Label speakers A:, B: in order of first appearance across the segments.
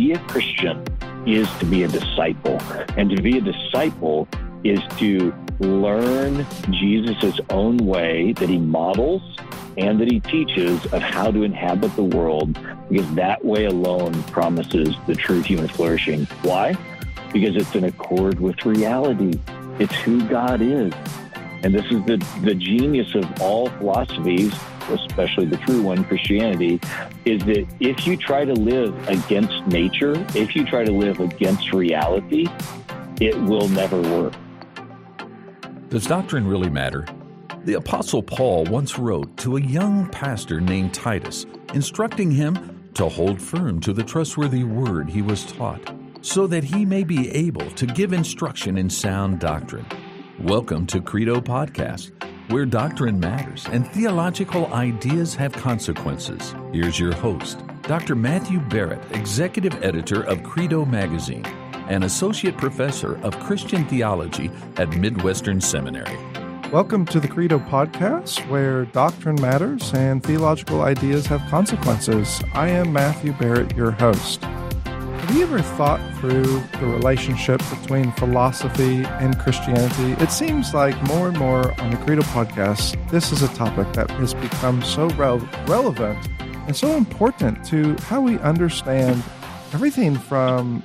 A: be a Christian is to be a disciple. And to be a disciple is to learn Jesus' own way that he models and that he teaches of how to inhabit the world because that way alone promises the true human flourishing. Why? Because it's in accord with reality. It's who God is. And this is the, the genius of all philosophies, especially the true one, Christianity, is that if you try to live against nature, if you try to live against reality, it will never work.
B: Does doctrine really matter? The Apostle Paul once wrote to a young pastor named Titus, instructing him to hold firm to the trustworthy word he was taught, so that he may be able to give instruction in sound doctrine. Welcome to Credo Podcast, where doctrine matters and theological ideas have consequences. Here's your host, Dr. Matthew Barrett, Executive Editor of Credo Magazine and Associate Professor of Christian Theology at Midwestern Seminary.
C: Welcome to the Credo Podcast, where doctrine matters and theological ideas have consequences. I am Matthew Barrett, your host. Have you ever thought through the relationship between philosophy and Christianity? It seems like more and more on the Credo Podcast, this is a topic that has become so re- relevant and so important to how we understand everything from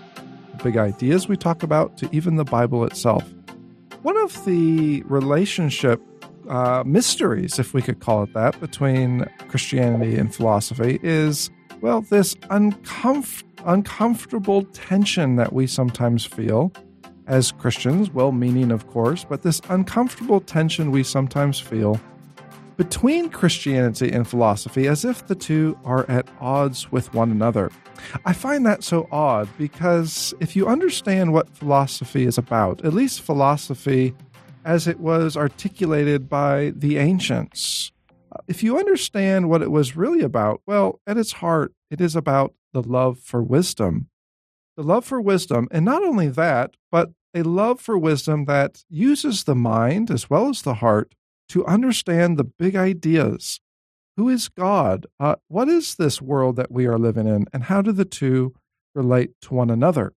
C: big ideas we talk about to even the Bible itself. One of the relationship uh, mysteries, if we could call it that, between Christianity and philosophy is, well, this uncomf- uncomfortable tension that we sometimes feel as Christians, well meaning, of course, but this uncomfortable tension we sometimes feel between Christianity and philosophy as if the two are at odds with one another. I find that so odd because if you understand what philosophy is about, at least philosophy as it was articulated by the ancients, if you understand what it was really about, well, at its heart, it is about the love for wisdom. The love for wisdom, and not only that, but a love for wisdom that uses the mind as well as the heart to understand the big ideas. Who is God? Uh, what is this world that we are living in? And how do the two relate to one another?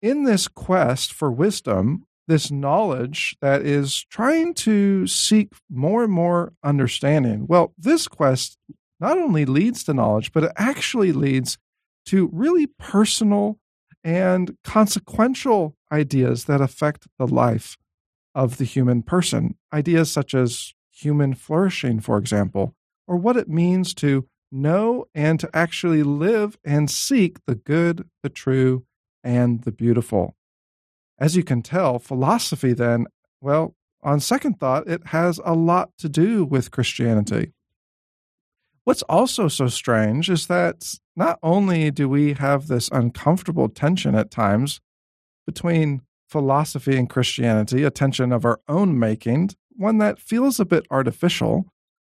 C: In this quest for wisdom, this knowledge that is trying to seek more and more understanding, well, this quest not only leads to knowledge, but it actually leads to really personal and consequential ideas that affect the life of the human person. Ideas such as human flourishing, for example, or what it means to know and to actually live and seek the good, the true, and the beautiful. As you can tell, philosophy then, well, on second thought, it has a lot to do with Christianity. What's also so strange is that not only do we have this uncomfortable tension at times between philosophy and Christianity, a tension of our own making, one that feels a bit artificial.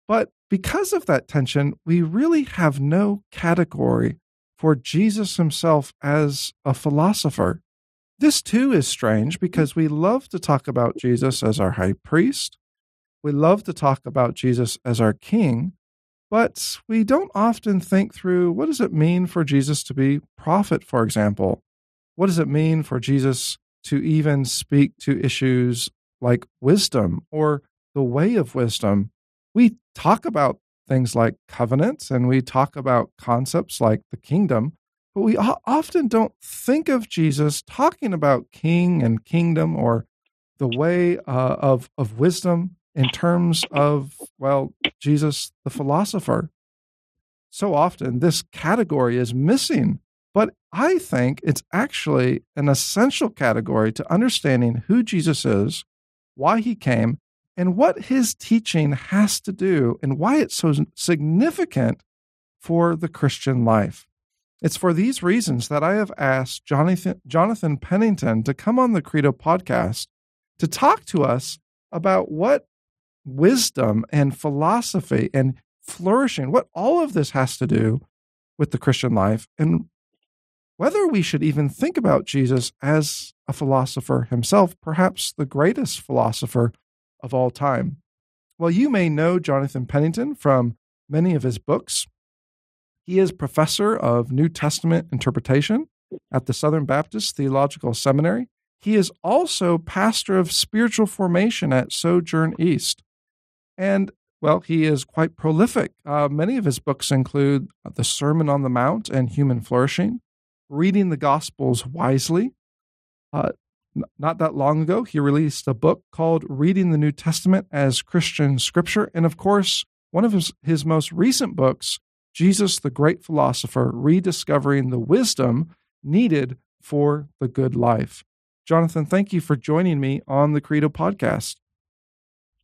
C: But because of that tension, we really have no category for Jesus himself as a philosopher. This too is strange because we love to talk about Jesus as our high priest. We love to talk about Jesus as our king, but we don't often think through what does it mean for Jesus to be prophet, for example? What does it mean for Jesus to even speak to issues like wisdom or the way of wisdom. We talk about things like covenants and we talk about concepts like the kingdom, but we often don't think of Jesus talking about king and kingdom or the way uh, of, of wisdom in terms of, well, Jesus the philosopher. So often, this category is missing but I think it's actually an essential category to understanding who Jesus is, why he came, and what his teaching has to do, and why it's so significant for the Christian life. It's for these reasons that I have asked Jonathan, Jonathan Pennington to come on the Credo podcast to talk to us about what wisdom and philosophy and flourishing, what all of this has to do with the Christian life, and whether we should even think about Jesus as a philosopher himself, perhaps the greatest philosopher of all time. Well, you may know Jonathan Pennington from many of his books. He is professor of New Testament interpretation at the Southern Baptist Theological Seminary. He is also pastor of spiritual formation at Sojourn East. And, well, he is quite prolific. Uh, many of his books include The Sermon on the Mount and Human Flourishing, Reading the Gospels Wisely. Uh, not that long ago, he released a book called Reading the New Testament as Christian Scripture. And of course, one of his, his most recent books, Jesus the Great Philosopher Rediscovering the Wisdom Needed for the Good Life. Jonathan, thank you for joining me on the Credo podcast.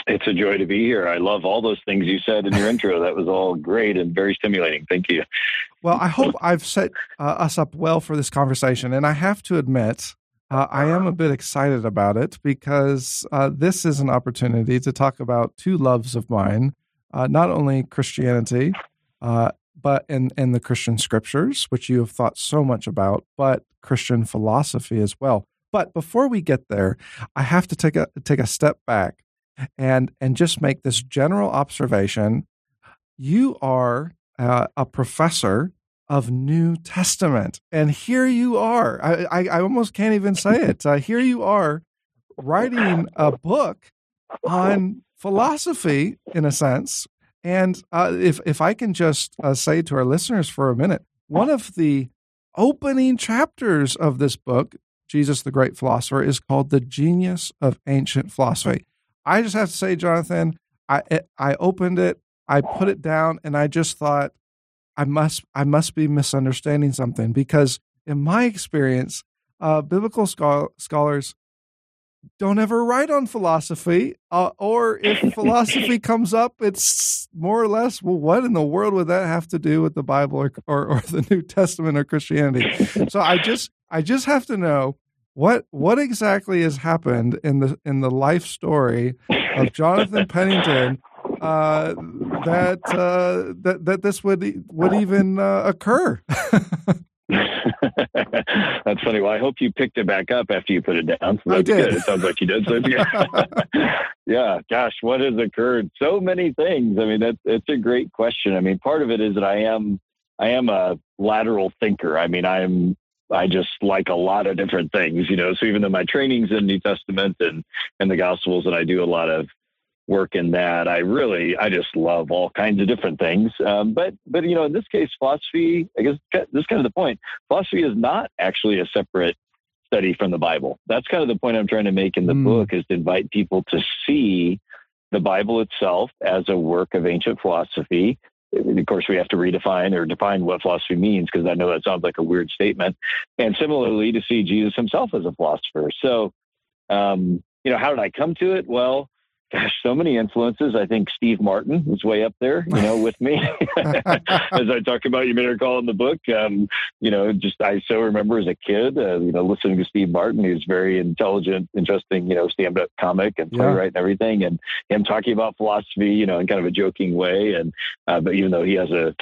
A: It's a joy to be here. I love all those things you said in your intro. That was all great and very stimulating. Thank you.
C: Well, I hope I've set uh, us up well for this conversation. And I have to admit, uh, I am a bit excited about it because uh, this is an opportunity to talk about two loves of mine, uh, not only Christianity, uh, but in, in the Christian scriptures, which you have thought so much about, but Christian philosophy as well. But before we get there, I have to take a take a step back and and just make this general observation. You are uh, a professor of New Testament, and here you are. I I, I almost can't even say it. Uh, here you are writing a book on philosophy, in a sense. And uh, if if I can just uh, say to our listeners for a minute, one of the opening chapters of this book Jesus the Great Philosopher, is called The Genius of Ancient Philosophy. I just have to say, Jonathan, I I opened it, I put it down, and I just thought I must I must be misunderstanding something because in my experience, uh, biblical scholars don't ever write on philosophy, uh, or if philosophy comes up, it's more or less, well, what in the world would that have to do with the Bible or, or, or the New Testament or Christianity? So I just I just have to know what what exactly has happened in the in the life story of Jonathan Pennington uh, that uh, that that this would would even uh, occur.
A: That's funny. Well, I hope you picked it back up after you put it down.
C: So I did.
A: Good. It sounds like you did. So yeah, gosh, what has occurred? So many things. I mean, that's it's a great question. I mean, part of it is that I am I am a lateral thinker. I mean, I'm I just like a lot of different things, you know. So even though my training's in New Testament and and the Gospels, and I do a lot of work in that, I really I just love all kinds of different things. Um, but but you know, in this case, philosophy. I guess this is kind of the point. Philosophy is not actually a separate study from the Bible. That's kind of the point I'm trying to make in the mm. book is to invite people to see the Bible itself as a work of ancient philosophy of course, we have to redefine or define what philosophy means because I know that sounds like a weird statement. And similarly, to see Jesus himself as a philosopher. So, um, you know, how did I come to it? Well, gosh, so many influences. I think Steve Martin is way up there, you know, with me. as I talk about, you may recall in the book, um, you know, just I so remember as a kid, uh, you know, listening to Steve Martin, who's very intelligent, interesting, you know, stand up comic and playwright yeah. and everything, and him talking about philosophy, you know, in kind of a joking way. And, uh, but even though he has a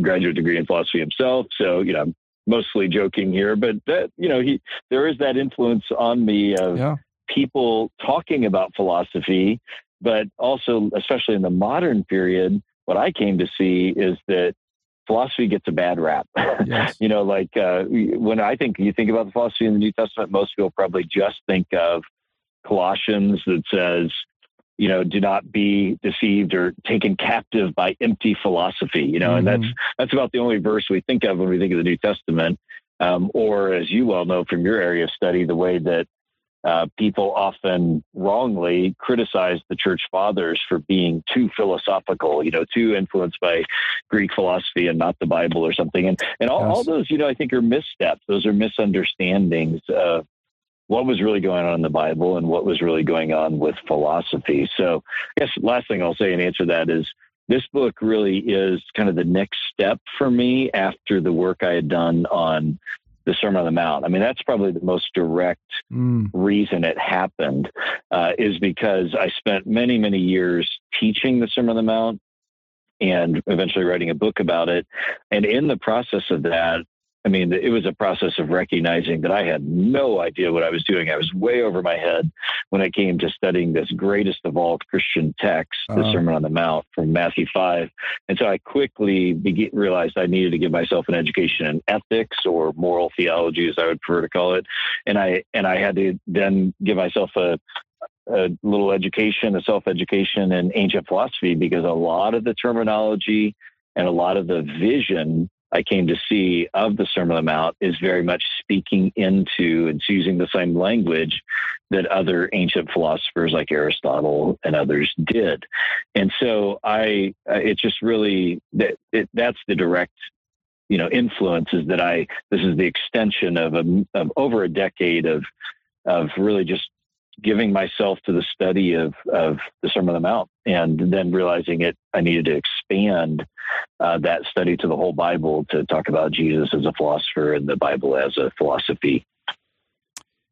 A: graduate degree in philosophy himself, so, you know, I'm mostly joking here, but that, you know, he, there is that influence on me of, yeah people talking about philosophy, but also, especially in the modern period, what I came to see is that philosophy gets a bad rap. Yes. you know, like uh, when I think you think about the philosophy in the New Testament, most people probably just think of Colossians that says, you know, do not be deceived or taken captive by empty philosophy. You know, mm-hmm. and that's that's about the only verse we think of when we think of the New Testament. Um, or, as you well know from your area of study, the way that uh, people often wrongly criticize the church fathers for being too philosophical, you know, too influenced by Greek philosophy and not the Bible or something. And and all, yes. all those, you know, I think are missteps. Those are misunderstandings of what was really going on in the Bible and what was really going on with philosophy. So I guess last thing I'll say and answer that is this book really is kind of the next step for me after the work I had done on the Sermon on the Mount. I mean, that's probably the most direct mm. reason it happened, uh, is because I spent many, many years teaching the Sermon on the Mount and eventually writing a book about it. And in the process of that, I mean, it was a process of recognizing that I had no idea what I was doing. I was way over my head when I came to studying this greatest of all Christian texts, the uh-huh. Sermon on the Mount from Matthew 5. And so I quickly began, realized I needed to give myself an education in ethics or moral theology, as I would prefer to call it. And I, and I had to then give myself a, a little education, a self education in ancient philosophy, because a lot of the terminology and a lot of the vision I came to see of the Sermon on the Mount is very much speaking into and using the same language that other ancient philosophers like Aristotle and others did. And so I, it's just really that it, that's the direct, you know, influences that I, this is the extension of, a, of over a decade of, of really just giving myself to the study of, of the Sermon on the Mount and then realizing it, I needed to expand uh, that study to the whole Bible to talk about Jesus as a philosopher and the Bible as a philosophy.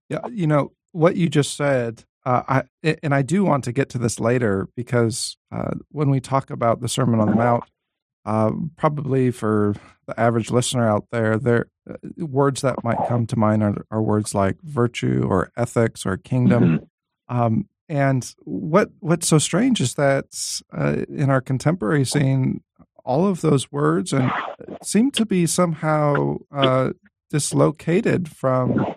C: Yeah, you know, what you just said, uh, I, and I do want to get to this later because uh, when we talk about the Sermon on the Mount, uh, probably for the average listener out there, there uh, words that might come to mind are, are, words like virtue or ethics or kingdom. Mm-hmm. Um, and what what's so strange is that uh, in our contemporary scene, all of those words and seem to be somehow uh, dislocated from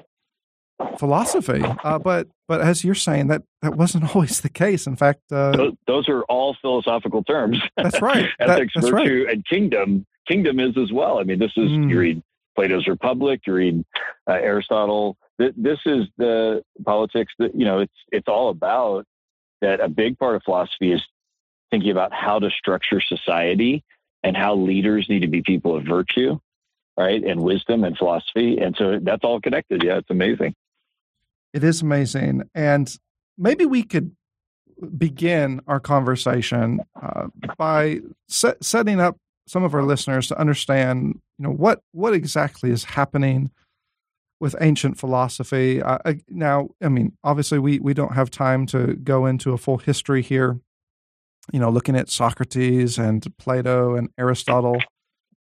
C: philosophy. Uh, but but as you're saying, that that wasn't always the case. In fact, uh,
A: those, those, are all philosophical terms.
C: That's right.
A: Ethics,
C: that, that's
A: virtue,
C: right.
A: and kingdom. Kingdom is as well. I mean, this is mm. you read Plato's Republic, you read uh, Aristotle. This is the politics that you know. It's it's all about that. A big part of philosophy is thinking about how to structure society and how leaders need to be people of virtue, right, and wisdom and philosophy. And so that's all connected. Yeah, it's amazing.
C: It is amazing. And maybe we could begin our conversation uh, by set, setting up some of our listeners to understand, you know, what what exactly is happening with ancient philosophy. Uh, now, I mean, obviously, we we don't have time to go into a full history here. You know, looking at Socrates and Plato and Aristotle.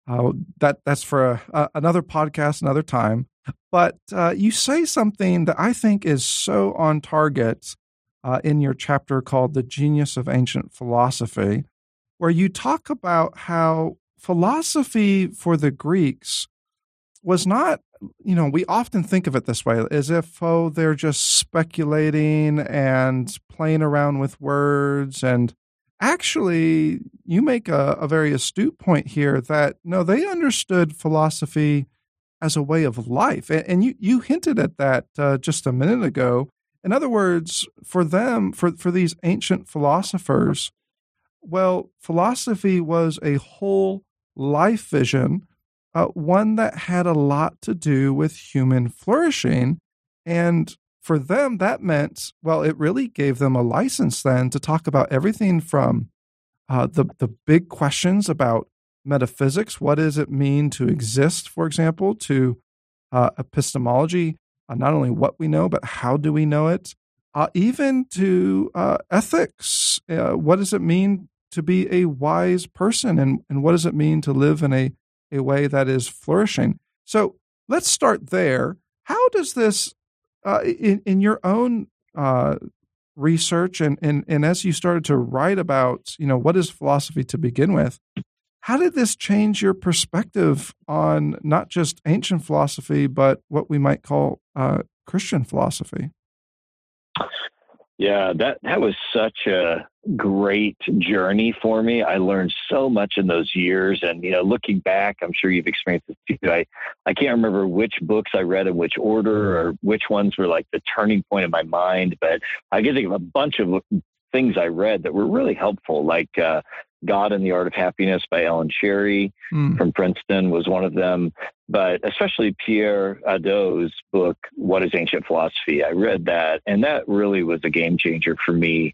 C: Uh, that that's for a, another podcast, another time. But uh, you say something that I think is so on target uh, in your chapter called The Genius of Ancient Philosophy, where you talk about how philosophy for the Greeks was not, you know, we often think of it this way as if, oh, they're just speculating and playing around with words. And actually, you make a, a very astute point here that no, they understood philosophy as a way of life. And you, you hinted at that uh, just a minute ago. In other words, for them, for, for these ancient philosophers, well, philosophy was a whole life vision, uh, one that had a lot to do with human flourishing. And for them, that meant, well, it really gave them a license then to talk about everything from uh, the, the big questions about metaphysics. What does it mean to exist, for example, to uh, epistemology, uh, not only what we know, but how do we know it? Uh, even to uh, ethics. Uh, what does it mean to be a wise person? And, and what does it mean to live in a, a way that is flourishing? So let's start there. How does this, uh, in, in your own research and, and, and as you started to write about, you know, what is philosophy to begin with, how did this change your perspective on not just ancient philosophy, but what we might call uh, Christian philosophy?
A: Yeah, that that was such a great journey for me. I learned so much in those years, and you know, looking back, I'm sure you've experienced this too. I I can't remember which books I read in which order or which ones were like the turning point of my mind, but I can think of a bunch of things I read that were really helpful, like uh, God and the Art of Happiness by Ellen Charry mm. from Princeton was one of them. But especially Pierre Hadot's book, What is Ancient Philosophy? I read that, and that really was a game changer for me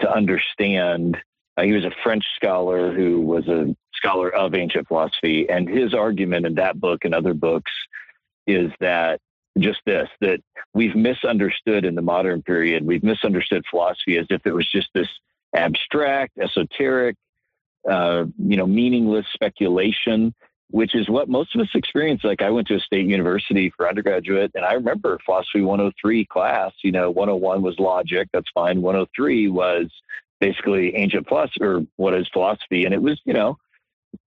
A: to understand. Uh, he was a French scholar who was a scholar of ancient philosophy, and his argument in that book and other books is that just this that we've misunderstood in the modern period, we've misunderstood philosophy as if it was just this abstract, esoteric, uh, you know, meaningless speculation. which is what most of us experience. Like I went to a state university for undergraduate, and I remember philosophy 103 class. You know, 101 was logic, that's fine. 103 was basically ancient philosophy or what is philosophy, and it was you know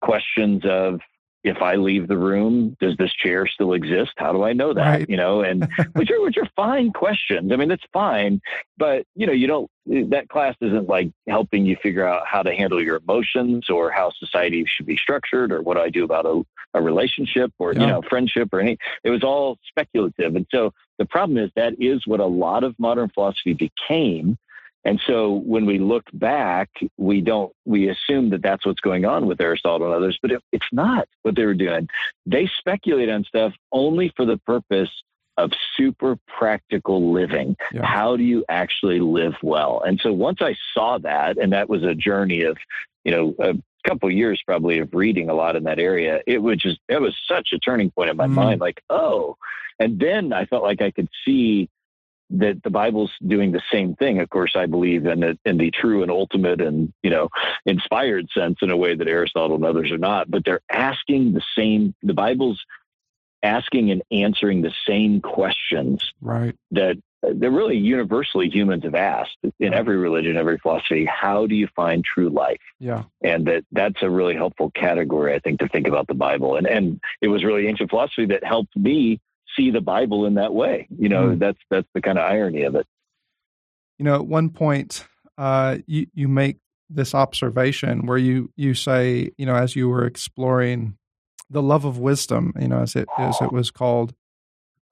A: questions of if I leave the room, does this chair still exist? How do I know that? Right. You know, and which are which are fine questions. I mean, that's fine, but you know, you don't. That class isn't like helping you figure out how to handle your emotions or how society should be structured or what do I do about a, a relationship or yeah. you know friendship or any. It was all speculative, and so the problem is that is what a lot of modern philosophy became and so when we look back, we don't, we assume that that's what's going on with Aristotle and others, but it, it's not what they were doing. They speculate on stuff only for the purpose of super practical living. Yeah. How do you actually live well? And so once I saw that, and that was a journey of, you know, a couple of years probably of reading a lot in that area, it was just, it was such a turning point in my mm. mind. Like, oh, and then I felt like I could see that the Bible's doing the same thing. Of course, I believe in it in the true and ultimate and you know inspired sense in a way that Aristotle and others are not. But they're asking the same. The Bible's asking and answering the same questions.
C: Right.
A: That they're really universally humans have asked in every religion, every philosophy. How do you find true life?
C: Yeah.
A: And that that's a really helpful category, I think, to think about the Bible. And and it was really ancient philosophy that helped me see the Bible in that way. You know, mm. that's that's the kind of irony of it.
C: You know, at one point, uh, you you make this observation where you you say, you know, as you were exploring the love of wisdom, you know, as it as it was called,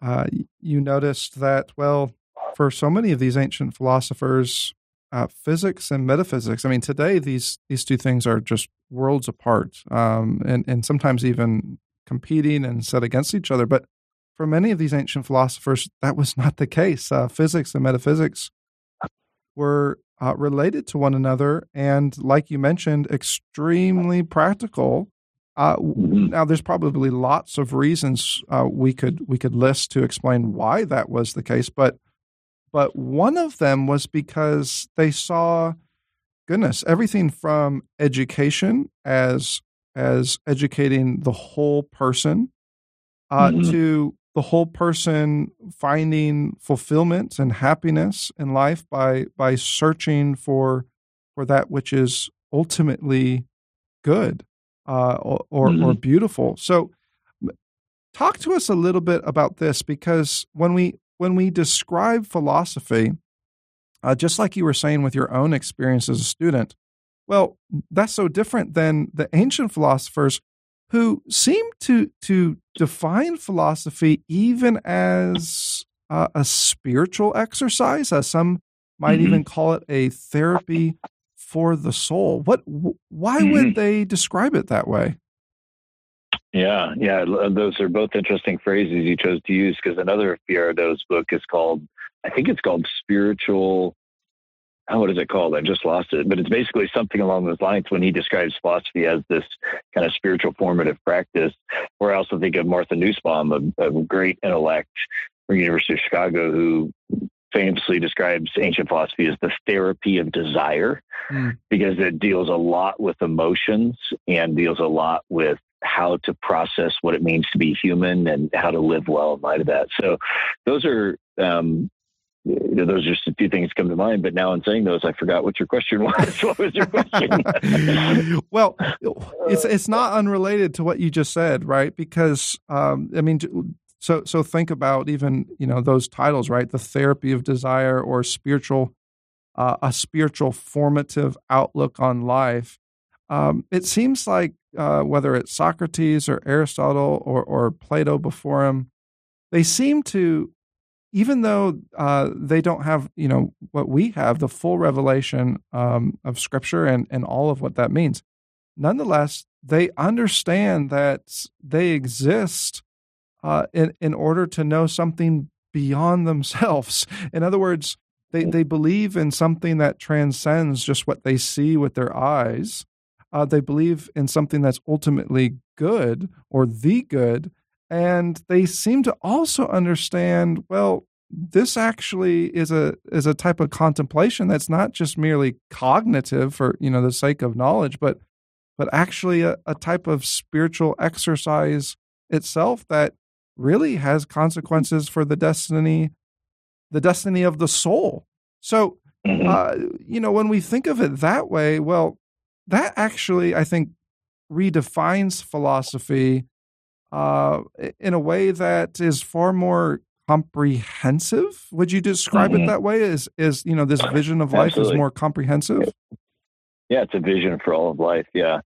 C: uh, you noticed that well, for so many of these ancient philosophers, uh, physics and metaphysics. I mean, today these these two things are just worlds apart, um, and and sometimes even competing and set against each other. But for many of these ancient philosophers, that was not the case. Uh, physics and metaphysics were uh, related to one another, and like you mentioned, extremely practical. Uh, mm-hmm. now, there's probably lots of reasons uh, we could we could list to explain why that was the case, but but one of them was because they saw, goodness, everything from education as as educating the whole person uh, mm-hmm. to the whole person finding fulfillment and happiness in life by by searching for for that which is ultimately good uh, or or, mm-hmm. or beautiful. So, talk to us a little bit about this because when we when we describe philosophy, uh, just like you were saying with your own experience as a student, well, that's so different than the ancient philosophers who seem to to define philosophy even as uh, a spiritual exercise. as some might mm-hmm. even call it a therapy for the soul. What? Why mm-hmm. would they describe it that way?
A: Yeah, yeah, those are both interesting phrases you chose to use because another Pierre's book is called, I think it's called Spiritual oh, what is it called? I just lost it. But it's basically something along those lines when he describes philosophy as this kind of spiritual formative practice. Or I also think of Martha Nussbaum, a, a great intellect from University of Chicago, who famously describes ancient philosophy as the therapy of desire mm. because it deals a lot with emotions and deals a lot with how to process what it means to be human and how to live well in light of that. So those are um, you know, those are just a few things come to mind. But now in saying those, I forgot what your question was. what was your question?
C: well, it's it's not unrelated to what you just said, right? Because um, I mean, so so think about even you know those titles, right? The therapy of desire or spiritual, uh, a spiritual formative outlook on life. Um, it seems like uh, whether it's Socrates or Aristotle or or Plato before him, they seem to even though uh, they don't have, you know, what we have, the full revelation um, of Scripture and, and all of what that means, nonetheless, they understand that they exist uh, in, in order to know something beyond themselves. In other words, they, they believe in something that transcends just what they see with their eyes. Uh, they believe in something that's ultimately good or the good and they seem to also understand well this actually is a is a type of contemplation that's not just merely cognitive for you know the sake of knowledge but but actually a, a type of spiritual exercise itself that really has consequences for the destiny the destiny of the soul. So, mm-hmm. uh, you know, when we think of it that way, well, that actually, I think, redefines philosophy uh, in a way that is far more comprehensive. Would you describe mm-hmm. it that way? Is is you know this vision of life Absolutely. is more comprehensive?
A: Yeah, it's a vision for all of life. Yeah,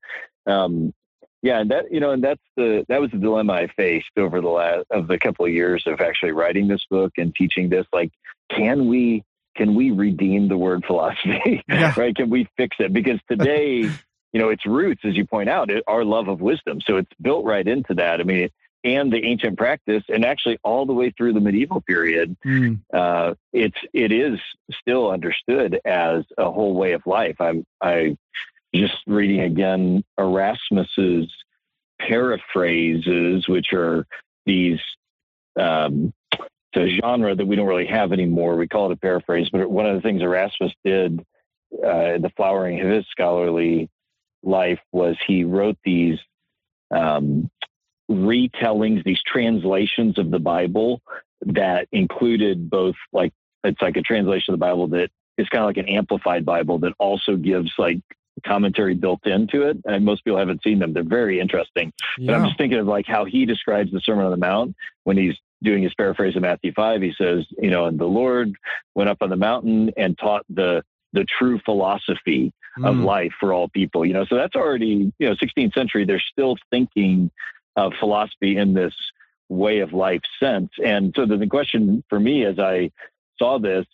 A: um, yeah, and that you know, and that's the that was the dilemma I faced over the last of the couple of years of actually writing this book and teaching this. Like, can we can we redeem the word philosophy? Yeah. right? Can we fix it? Because today, you know, its roots, as you point out, our love of wisdom. So it's built right into that. I mean, and the ancient practice, and actually all the way through the medieval period, mm. uh, it's it is still understood as a whole way of life. I'm I just reading again Erasmus's paraphrases, which are these um, it's a genre that we don't really have anymore. We call it a paraphrase, but one of the things Erasmus did, uh, the flowering of his scholarly life, was he wrote these um, retellings, these translations of the Bible that included both like it's like a translation of the Bible that is kind of like an amplified Bible that also gives like commentary built into it. And most people haven't seen them. They're very interesting. Yeah. But I'm just thinking of like how he describes the Sermon on the Mount when he's doing his paraphrase of Matthew 5. He says, you know, and the Lord went up on the mountain and taught the the true philosophy mm. of life for all people. You know, so that's already, you know, 16th century. They're still thinking of philosophy in this way of life sense. And so the, the question for me as I saw this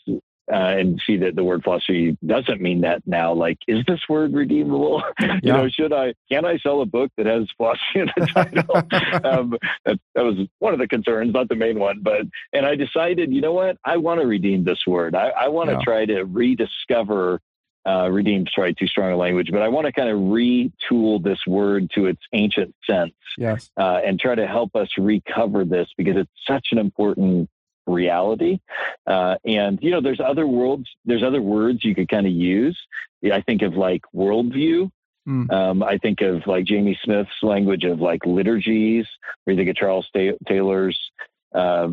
A: uh, and see that the word philosophy doesn't mean that now. Like, is this word redeemable? Yeah. you know, should I? Can I sell a book that has philosophy in the title? um, that, that, was one of the concerns, not the main one. But and I decided, you know what? I want to redeem this word. I, I want to yeah. try to rediscover. Uh, redeem, sorry, too strong a language, but I want to kind of retool this word to its ancient sense.
C: Yes.
A: Uh, and try to help us recover this because it's such an important reality. Uh, and you know, there's other worlds, there's other words you could kind of use. I think of like worldview. Mm. Um, I think of like Jamie Smith's language of like liturgies, or you think of Charles Taylor's uh,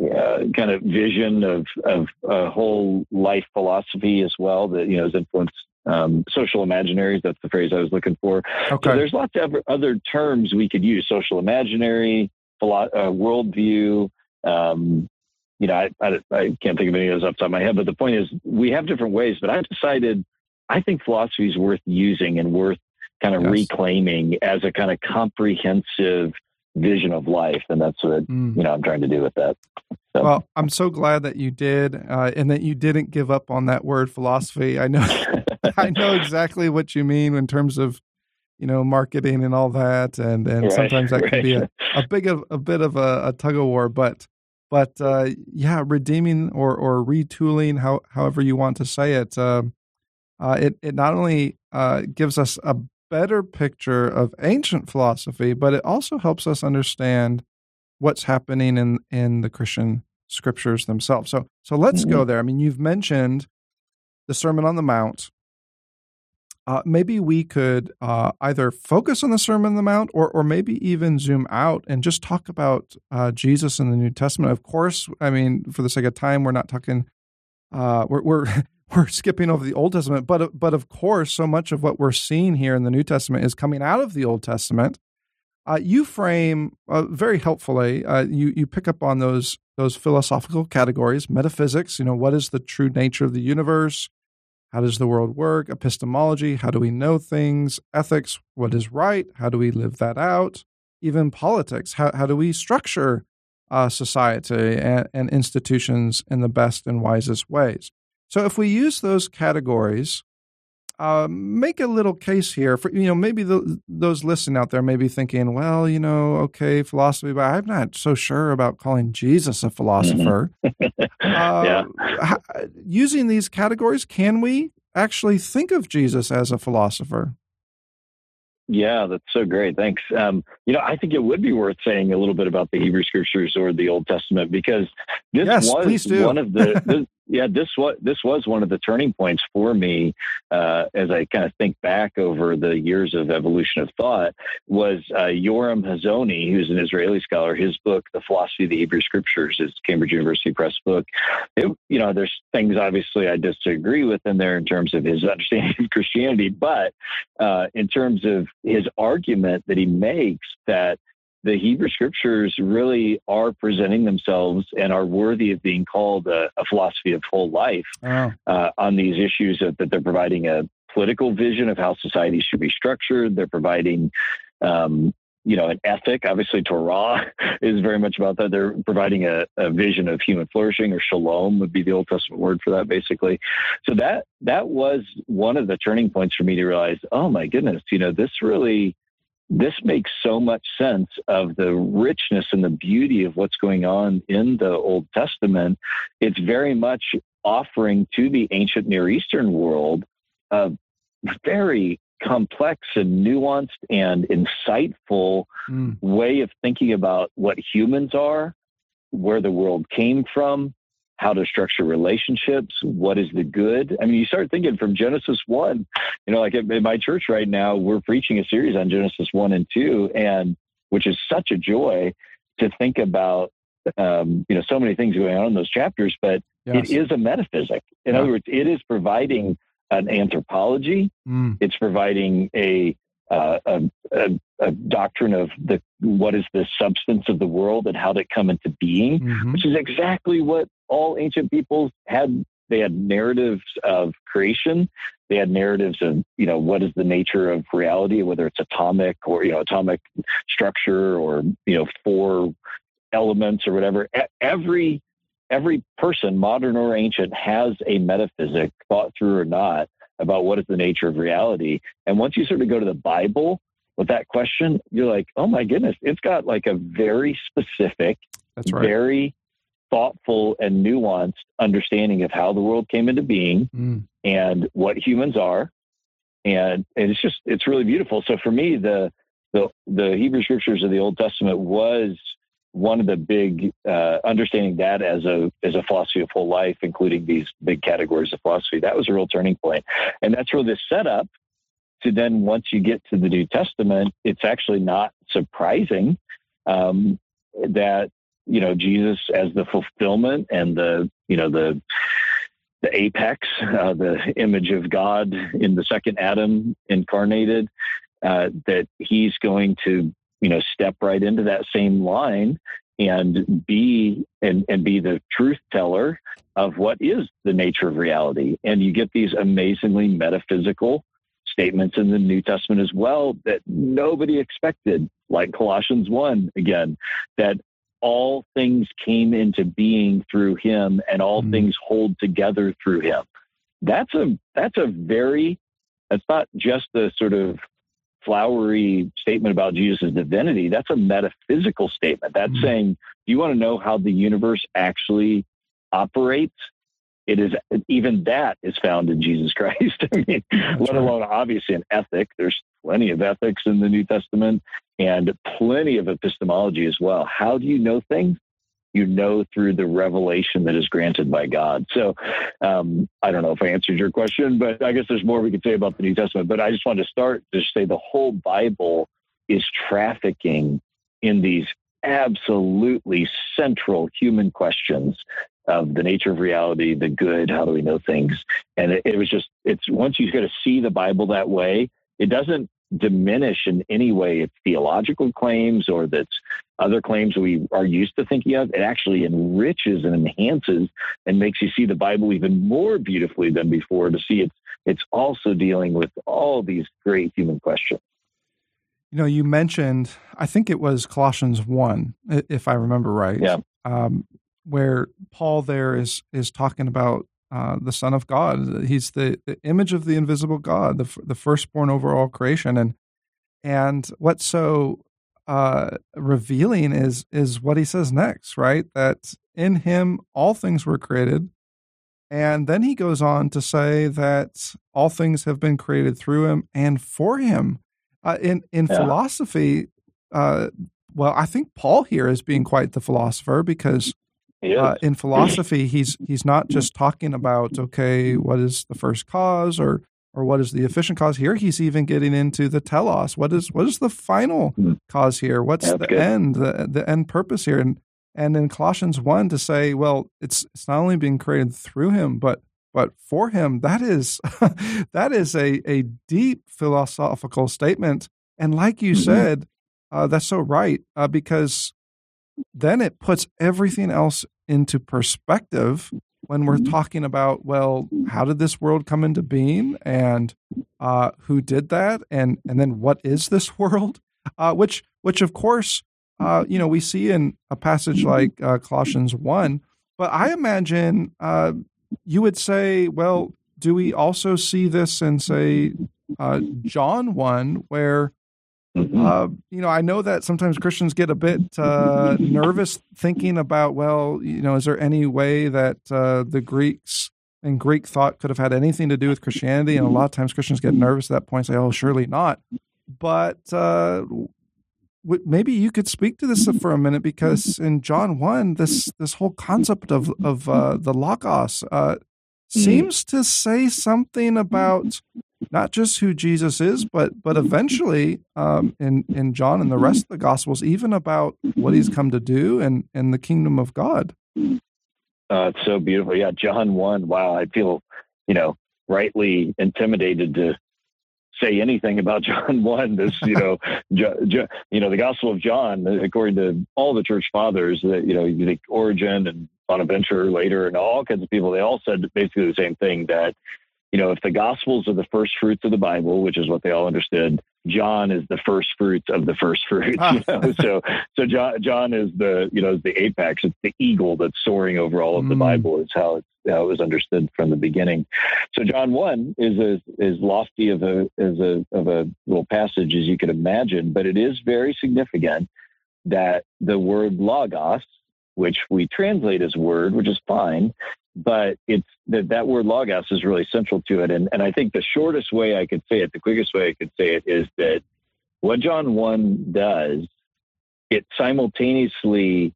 A: uh, kind of vision of of a whole life philosophy as well that you know has influenced um, social imaginaries. That's the phrase I was looking for. Okay. So there's lots of other terms we could use: social imaginary, philo- uh, worldview, um, you know, I, I, I, can't think of any of those off the top of my head, but the point is we have different ways, but I've decided I think philosophy is worth using and worth kind of yes. reclaiming as a kind of comprehensive vision of life. And that's what, mm. you know, I'm trying to do with that.
C: So. Well, I'm so glad that you did, uh, and that you didn't give up on that word philosophy. I know, I know exactly what you mean in terms of you know, marketing and all that, and and right, sometimes that right. can be a, a big of a bit of a, a tug of war. But but uh, yeah, redeeming or or retooling, how, however you want to say it, uh, uh, it it not only uh, gives us a better picture of ancient philosophy, but it also helps us understand what's happening in in the Christian scriptures themselves. So so let's mm-hmm. go there. I mean, you've mentioned the Sermon on the Mount, uh, maybe we could uh, either focus on the Sermon on the Mount or, or maybe even zoom out and just talk about uh, Jesus in the New Testament. Of course, I mean, for the sake of time, we're not talking, uh, we're, we're, we're skipping over the Old Testament, but, but of course, so much of what we're seeing here in the New Testament is coming out of the Old Testament. Uh, you frame uh, very helpfully, you, you pick up on those, those philosophical categories, metaphysics, you know, what is the true nature of the universe? How does the world work? Epistemology. How do we know things? Ethics. What is right? How do we live that out? Even politics. How, how do we structure uh, society and, and institutions in the best and wisest ways? So if we use those categories uh, make a little case here for you know maybe the, those listening out there may be thinking well you know okay philosophy but i'm not so sure about calling jesus a philosopher mm-hmm. uh, yeah. using these categories can we actually think of jesus as a philosopher
A: yeah, that's so great. Thanks. Um, you know, I think it would be worth saying a little bit about the Hebrew Scriptures or the Old Testament because this yes, was one of the this, yeah, this was this was one of the turning points for me uh, as I kind of think back over the years of evolution of thought. Was uh, Yoram Hazony, who's an Israeli scholar, his book, "The Philosophy of the Hebrew Scriptures," is Cambridge University Press book. It, you know, there's things obviously I disagree with in there in terms of his understanding of Christianity, but uh, in terms of his argument that he makes that the Hebrew scriptures really are presenting themselves and are worthy of being called a, a philosophy of whole life oh. uh, on these issues of, that they're providing a political vision of how society should be structured. They're providing, um, you know, an ethic. Obviously, Torah is very much about that. They're providing a, a, vision of human flourishing, or shalom would be the Old Testament word for that, basically. So that that was one of the turning points for me to realize, oh my goodness, you know, this really this makes so much sense of the richness and the beauty of what's going on in the Old Testament. It's very much offering to the ancient Near Eastern world a very complex and nuanced and insightful mm. way of thinking about what humans are, where the world came from, how to structure relationships, what is the good. I mean, you start thinking from Genesis 1, you know, like in my church right now, we're preaching a series on Genesis 1 and 2, and which is such a joy to think about, um, you know, so many things going on in those chapters, but yes. it is a metaphysic. In yeah. other words, it is providing an anthropology, mm. it's providing a uh, a, a, a, doctrine of the what is the substance of the world and how did it come into being, mm-hmm. which is exactly what all ancient peoples had. They had narratives of creation. They had narratives of you know what is the nature of reality, whether it's atomic or you know atomic structure or you know four elements or whatever. Every every person, modern or ancient, has a metaphysic, thought through or not, about what is the nature of reality. And once you sort of go to the Bible with that question, you're like, oh my goodness, it's got like a very specific,
C: That's right.
A: very thoughtful and nuanced understanding of how the world came into being mm. and what humans are. And, and it's just, it's really beautiful. So for me, the, the, the Hebrew scriptures of the Old Testament was one of the big uh, understanding that as a as a philosophy of whole life, including these big categories of philosophy, that was a real turning point, and that's really the setup to then once you get to the New Testament, it's actually not surprising um, that you know Jesus as the fulfillment and the you know the the apex, uh, the image of God in the second Adam incarnated, uh, that he's going to you know, step right into that same line and be and, and be the truth teller of what is the nature of reality. And you get these amazingly metaphysical statements in the New Testament as well that nobody expected, like Colossians 1 again, that all things came into being through him and all mm-hmm. things hold together through him. That's a that's a very that's not just a sort of flowery statement about Jesus' divinity. That's a metaphysical statement. That's mm-hmm. saying, do you want to know how the universe actually operates? It is even that is found in Jesus Christ. I mean, That's let alone obviously an ethic. There's plenty of ethics in the New Testament and plenty of epistemology as well. How do you know things? You know through the revelation that is granted by God. So um, I don't know if I answered your question, but I guess there's more we could say about the New Testament. But I just wanted to start to say the whole Bible is trafficking in these absolutely central human questions of the nature of reality, the good, how do we know things? And it, it was just, it's once you get to see the Bible that way, it doesn't diminish in any way its theological claims or that's other claims we are used to thinking of. It actually enriches and enhances and makes you see the Bible even more beautifully than before to see it's it's also dealing with all these great human questions.
C: You know, you mentioned, I think it was Colossians 1, if I remember right.
A: Yeah.
C: Um, where Paul there is is talking about uh, the Son of God. He's the, the, image of the invisible God, the the firstborn over all creation, and and what's so uh, revealing is is what he says next, right? That in Him all things were created, and then he goes on to say that all things have been created through Him and for Him. Uh, in in yeah. philosophy, uh, well, I think Paul here is being quite the philosopher because uh, in philosophy, he's he's not just talking about okay, what is the first cause or or what is the efficient cause here? He's even getting into the telos. What is what is the final mm-hmm. cause here? What's That's the good. end, the the end purpose here? And and in Colossians one to say, well, it's it's not only being created through him, but but for him, that is that is a a deep philosophical statement. And like you mm-hmm. said, uh, that's so right uh, because then it puts everything else into perspective when we're mm-hmm. talking about well how did this world come into being and uh, who did that and and then what is this world uh, which which of course uh, you know we see in a passage mm-hmm. like uh, Colossians one but I imagine uh, you would say well do we also see this in say uh, John one where Mm-hmm. Uh, you know, I know that sometimes Christians get a bit uh, nervous thinking about, well, you know, is there any way that uh, the Greeks and Greek thought could have had anything to do with Christianity? And a lot of times Christians get nervous at that point and say, oh, surely not. But uh, w- maybe you could speak to this for a minute because in John 1, this, this whole concept of, of uh, the Logos uh, mm-hmm. seems to say something about not just who Jesus is, but but eventually um, in in John and the rest of the Gospels, even about what He's come to do and and the kingdom of God.
A: Uh, it's so beautiful. Yeah, John one. Wow, I feel you know rightly intimidated to say anything about John one. This you know, jo, jo, you know, the Gospel of John, according to all the church fathers, that you know, you think Origen and Bonaventure later, and all kinds of people, they all said basically the same thing that you know, if the Gospels are the first fruits of the Bible, which is what they all understood, John is the first fruits of the first fruits. Ah. You know? so, so John, John is the you know the apex. It's the eagle that's soaring over all of the mm. Bible. Is how it's how it was understood from the beginning. So John one is as as lofty of a as a of a little passage as you could imagine, but it is very significant that the word logos, which we translate as word, which is fine, but it's that that word logos is really central to it. And and I think the shortest way I could say it, the quickest way I could say it is that what John one does, it simultaneously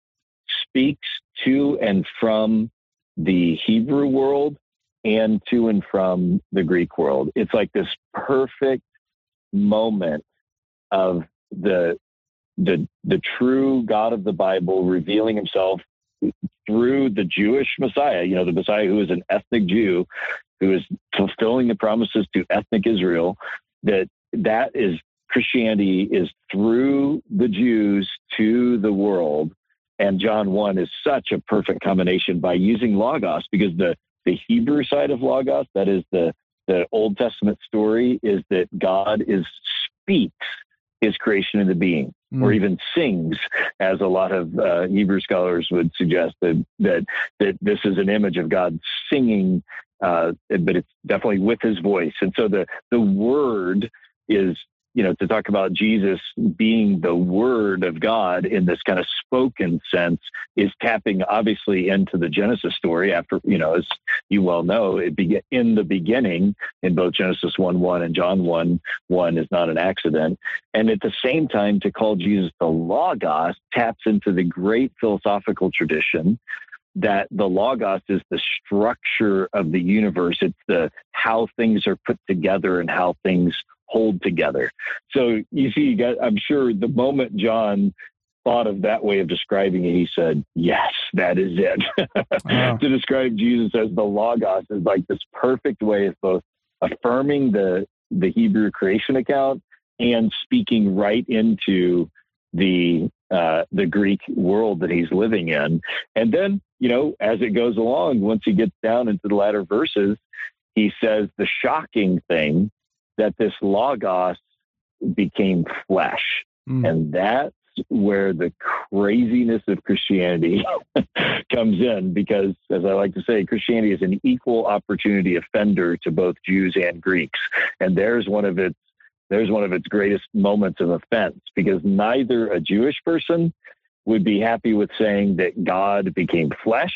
A: speaks to and from the Hebrew world and to and from the Greek world. It's like this perfect moment of the the the true God of the Bible revealing himself through the Jewish Messiah, you know, the Messiah who is an ethnic Jew, who is fulfilling the promises to ethnic Israel, that that is Christianity is through the Jews to the world. And John 1 is such a perfect combination by using Logos because the, the Hebrew side of Logos, that is the, the Old Testament story, is that God is speaks his creation into being mm. or even sings, as a lot of uh, Hebrew scholars would suggest that, that, that this is an image of God singing, uh, but it's definitely with his voice. And so the, the word is you know, to talk about Jesus being the word of God in this kind of spoken sense is tapping obviously into the Genesis story after, you know, as you well know, it began in the beginning in both Genesis 1 1 and John 1 1 is not an accident. And at the same time, to call Jesus the Logos taps into the great philosophical tradition that the logos is the structure of the universe it's the how things are put together and how things hold together. So you see, you got, I'm sure the moment John thought of that way of describing it, he said, Yes, that is it. Wow. to describe Jesus as the Logos is like this perfect way of both affirming the, the Hebrew creation account and speaking right into the uh, the Greek world that he's living in. And then, you know, as it goes along, once he gets down into the latter verses, he says the shocking thing that this logos became flesh. Mm. And that's where the craziness of Christianity comes in because, as I like to say, Christianity is an equal opportunity offender to both Jews and Greeks. And there's one of its there's one of its greatest moments of offense because neither a Jewish person would be happy with saying that God became flesh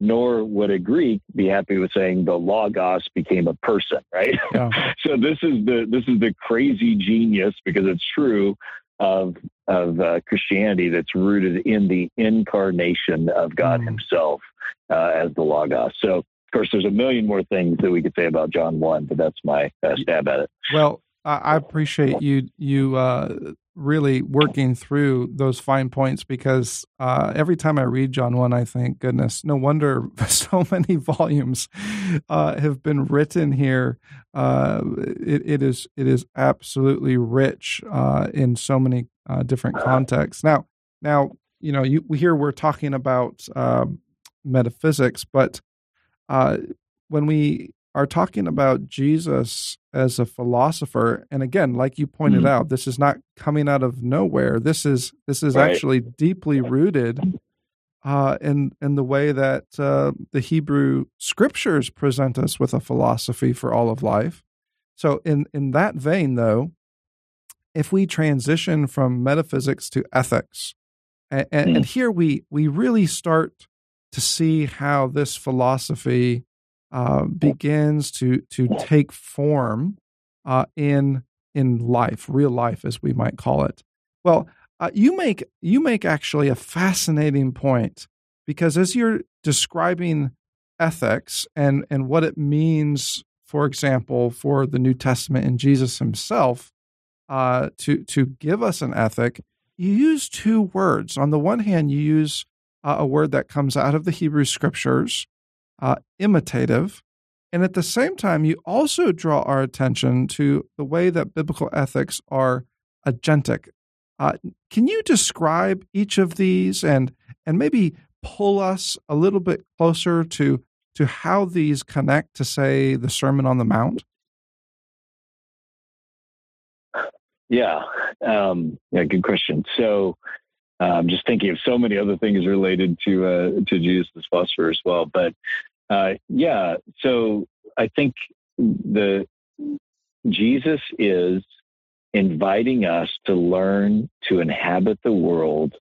A: nor would a Greek be happy with saying the logos became a person, right? Yeah. so this is the this is the crazy genius because it's true of of uh, Christianity that's rooted in the incarnation of God mm. Himself uh, as the Logos. So, of course, there's a million more things that we could say about John one, but that's my uh, stab at it.
C: Well, I appreciate you you uh, really working through those fine points because uh, every time I read John 1, I think, goodness, no wonder so many volumes uh, have been written here. Uh, it, it is it is absolutely rich uh, in so many uh, different contexts. Now, now you know, you, here we're talking about um, metaphysics, but when we are talking about Jesus as a philosopher and again like you pointed mm-hmm. out this is not coming out of nowhere this is this is right. actually deeply rooted uh, in in the way that uh, the Hebrew scriptures present us with a philosophy for all of life so in in that vein though if we transition from metaphysics to ethics and, and, mm. and here we we really start to see how this philosophy uh, begins to to take form uh, in in life, real life, as we might call it. Well, uh, you make you make actually a fascinating point because as you're describing ethics and and what it means, for example, for the New Testament and Jesus Himself uh, to to give us an ethic, you use two words. On the one hand, you use uh, a word that comes out of the Hebrew Scriptures, uh, imitative. And at the same time, you also draw our attention to the way that biblical ethics are agentic. Uh, can you describe each of these and and maybe pull us a little bit closer to to how these connect to say the Sermon on the Mount?
A: Yeah, um, yeah, good question. So, um, just thinking of so many other things related to uh, to Jesus' philosopher as well. But uh, yeah, so I think the Jesus is inviting us to learn to inhabit the world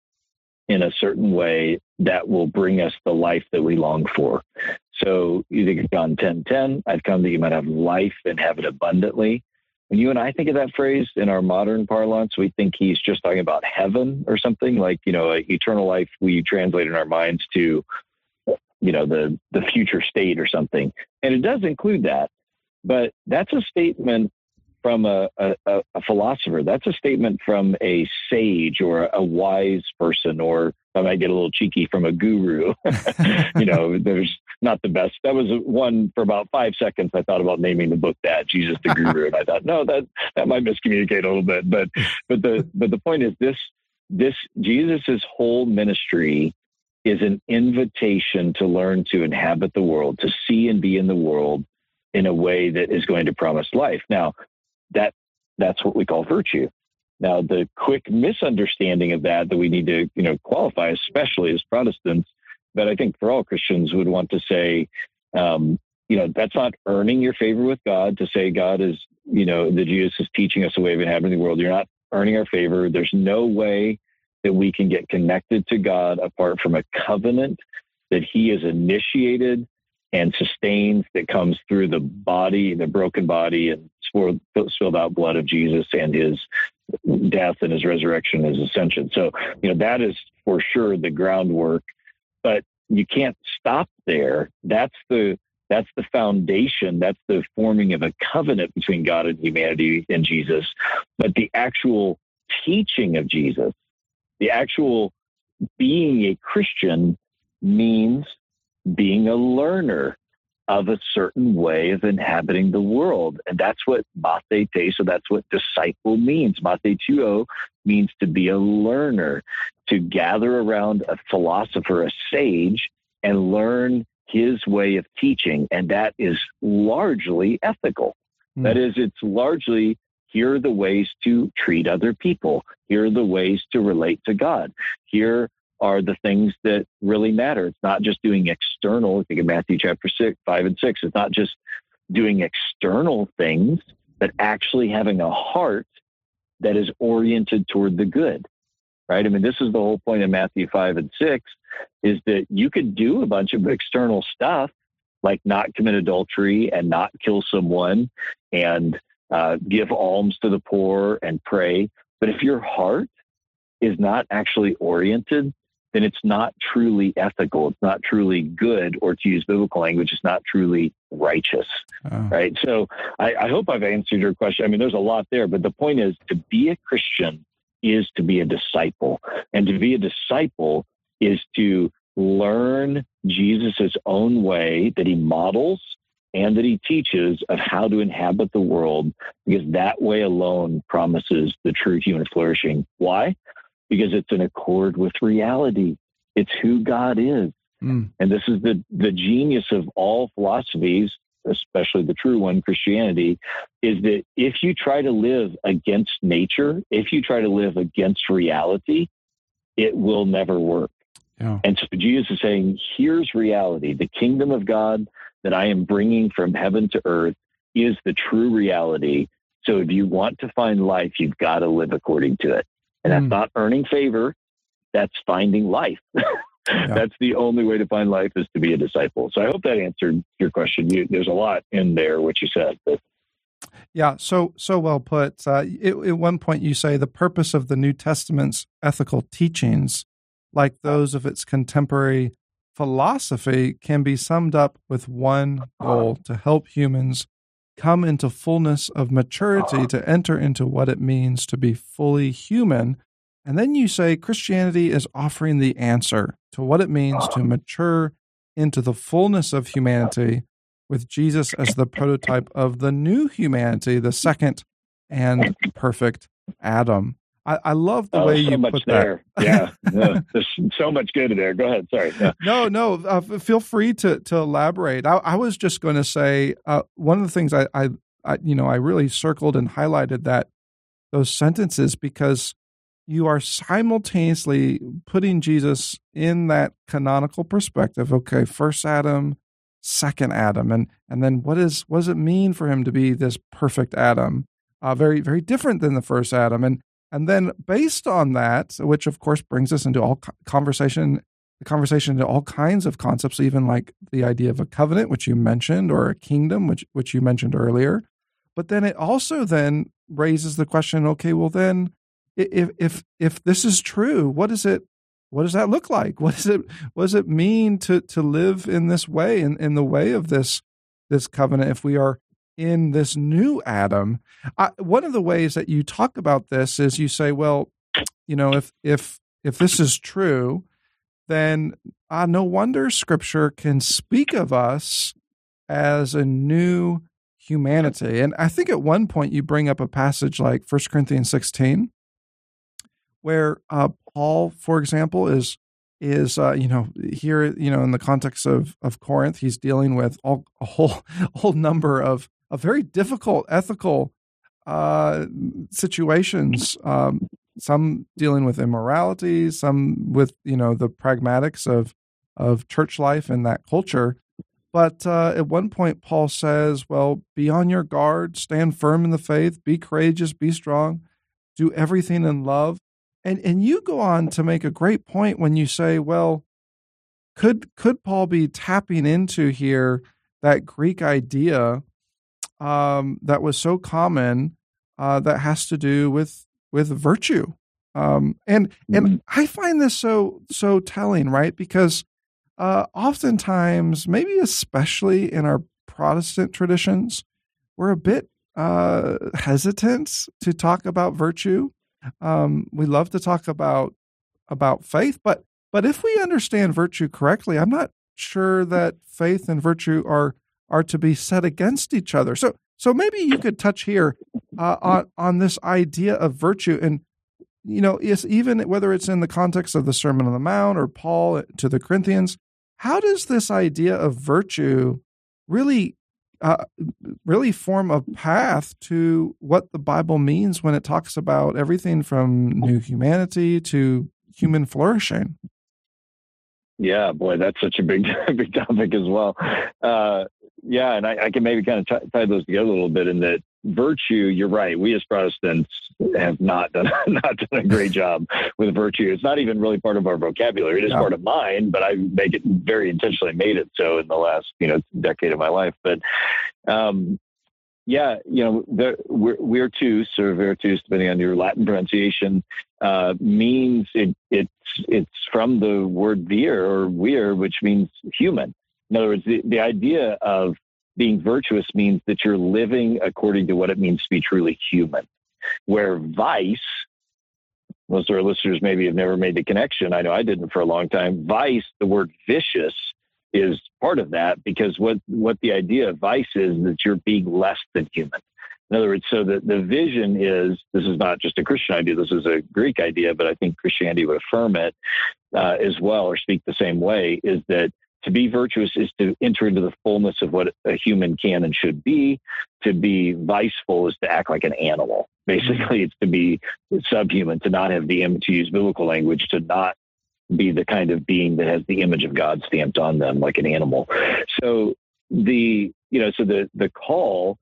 A: in a certain way that will bring us the life that we long for. So you think of John 10 10, I've come that you might have life and have it abundantly when you and I think of that phrase in our modern parlance, we think he's just talking about heaven or something like, you know, eternal life we translate in our minds to, you know, the, the future state or something. And it does include that, but that's a statement from a, a, a philosopher. That's a statement from a sage or a wise person, or I might get a little cheeky from a guru. you know, there's not the best. That was one for about five seconds. I thought about naming the book that Jesus the Guru, and I thought, no, that that might miscommunicate a little bit. But but the but the point is this this Jesus's whole ministry is an invitation to learn to inhabit the world, to see and be in the world in a way that is going to promise life. Now, that that's what we call virtue. Now, the quick misunderstanding of that that we need to, you know, qualify, especially as Protestants, but I think for all Christians would want to say, um, you know, that's not earning your favor with God to say God is, you know, that Jesus is teaching us a way of inhabiting the world. You're not earning our favor. There's no way that we can get connected to God apart from a covenant that He has initiated and sustains that comes through the body, the broken body and spilled out blood of Jesus and His death and His resurrection, His ascension. So, you know, that is for sure the groundwork but you can't stop there. That's the that's the foundation. That's the forming of a covenant between God and humanity and Jesus. But the actual teaching of Jesus, the actual being a Christian means being a learner of a certain way of inhabiting the world. And that's what mathete, so that's what disciple means. Mathetuo means to be a learner, to gather around a philosopher, a sage, and learn his way of teaching. And that is largely ethical. Mm. That is, it's largely here are the ways to treat other people. Here are the ways to relate to God. Here are the things that really matter. It's not just doing external. I think in Matthew chapter six, five and six, it's not just doing external things, but actually having a heart that is oriented toward the good. Right? I mean, this is the whole point of Matthew five and six is that you could do a bunch of external stuff like not commit adultery and not kill someone and uh, give alms to the poor and pray. But if your heart is not actually oriented, then it's not truly ethical. It's not truly good, or to use biblical language, it's not truly righteous. Oh. Right. So I, I hope I've answered your question. I mean, there's a lot there, but the point is to be a Christian is to be a disciple. And to be a disciple is to learn Jesus' own way that he models and that he teaches of how to inhabit the world because that way alone promises the true human flourishing. Why? Because it's in accord with reality. It's who God is. Mm. And this is the, the genius of all philosophies, especially the true one, Christianity, is that if you try to live against nature, if you try to live against reality, it will never work. Yeah. And so Jesus is saying, here's reality. The kingdom of God that I am bringing from heaven to earth is the true reality. So if you want to find life, you've got to live according to it. And mm. not earning favor, that's finding life. yeah. That's the only way to find life is to be a disciple. So I hope that answered your question. You, there's a lot in there, what you said. But.
C: Yeah, so so well put. Uh, it, at one point, you say the purpose of the New Testament's ethical teachings, like those of its contemporary philosophy can be summed up with one goal to help humans come into fullness of maturity, to enter into what it means to be fully human. And then you say Christianity is offering the answer to what it means to mature into the fullness of humanity with Jesus as the prototype of the new humanity, the second and perfect Adam. I, I love the oh, way
A: so
C: you
A: much
C: put
A: there. that. yeah, yeah, there's so much good in there. Go ahead. Sorry. Yeah.
C: No, no. Uh, feel free to to elaborate. I, I was just going to say uh, one of the things I, I, I, you know, I really circled and highlighted that those sentences because you are simultaneously putting Jesus in that canonical perspective. Okay, first Adam, second Adam, and and then what is what does it mean for him to be this perfect Adam? Uh, very very different than the first Adam, and and then based on that, which of course brings us into all conversation, the conversation into all kinds of concepts, even like the idea of a covenant, which you mentioned, or a kingdom, which which you mentioned earlier. But then it also then raises the question, okay, well then if if if this is true, what is it what does that look like? What does it what does it mean to to live in this way in, in the way of this this covenant if we are in this new Adam. I, one of the ways that you talk about this is you say, well, you know, if if if this is true, then uh, no wonder Scripture can speak of us as a new humanity. And I think at one point you bring up a passage like 1 Corinthians 16, where uh, Paul, for example, is is uh, you know here you know in the context of of Corinth, he's dealing with all, a whole whole number of a very difficult ethical uh, situations. Um, some dealing with immorality, some with you know the pragmatics of of church life and that culture. But uh, at one point, Paul says, "Well, be on your guard, stand firm in the faith, be courageous, be strong, do everything in love." And and you go on to make a great point when you say, "Well, could could Paul be tapping into here that Greek idea um, that was so common uh, that has to do with with virtue. Um, and and mm-hmm. I find this so so telling, right? Because uh, oftentimes, maybe especially in our Protestant traditions, we're a bit uh, hesitant to talk about virtue. Um, we love to talk about about faith, but but if we understand virtue correctly, I'm not sure that faith and virtue are are to be set against each other. So, so maybe you could touch here uh, on on this idea of virtue, and you know, even whether it's in the context of the Sermon on the Mount or Paul to the Corinthians, how does this idea of virtue really, uh, really form a path to what the Bible means when it talks about everything from new humanity to human flourishing?
A: Yeah, boy, that's such a big, big topic as well. Uh, yeah, and I, I, can maybe kind of t- tie those together a little bit in that virtue. You're right. We as Protestants have not done not done a great job with virtue. It's not even really part of our vocabulary. It is part of mine, but I make it very intentionally made it so in the last you know decade of my life. But um, yeah, you know, the, we're, virtus or virtus, depending on your Latin pronunciation, uh, means it, it's it's from the word vir or vir, which means human. In other words, the, the idea of being virtuous means that you're living according to what it means to be truly human. Where vice, most of our listeners maybe have never made the connection. I know I didn't for a long time. Vice, the word vicious, is part of that because what what the idea of vice is that you're being less than human. In other words, so the, the vision is this is not just a Christian idea, this is a Greek idea, but I think Christianity would affirm it uh, as well or speak the same way is that to be virtuous is to enter into the fullness of what a human can and should be. To be viceful is to act like an animal. Basically, it's to be subhuman, to not have the, image to use biblical language, to not be the kind of being that has the image of God stamped on them like an animal. So the, you know, so the, the call